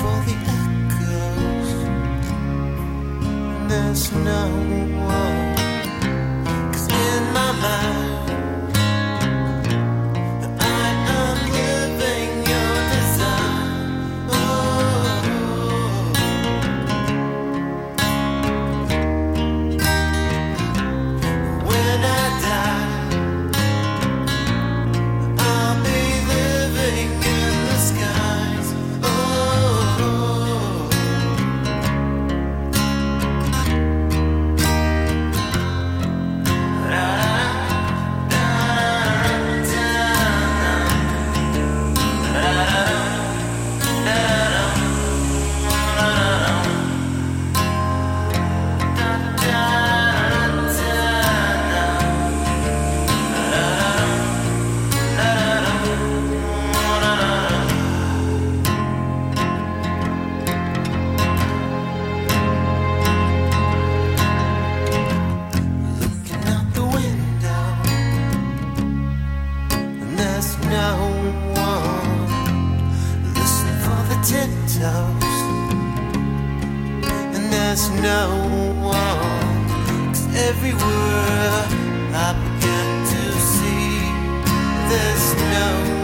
for the echoes. There's no one. Cause in my mind. One. Listen for the tiptoes, and there's no one. 'Cause everywhere I begin to see, there's no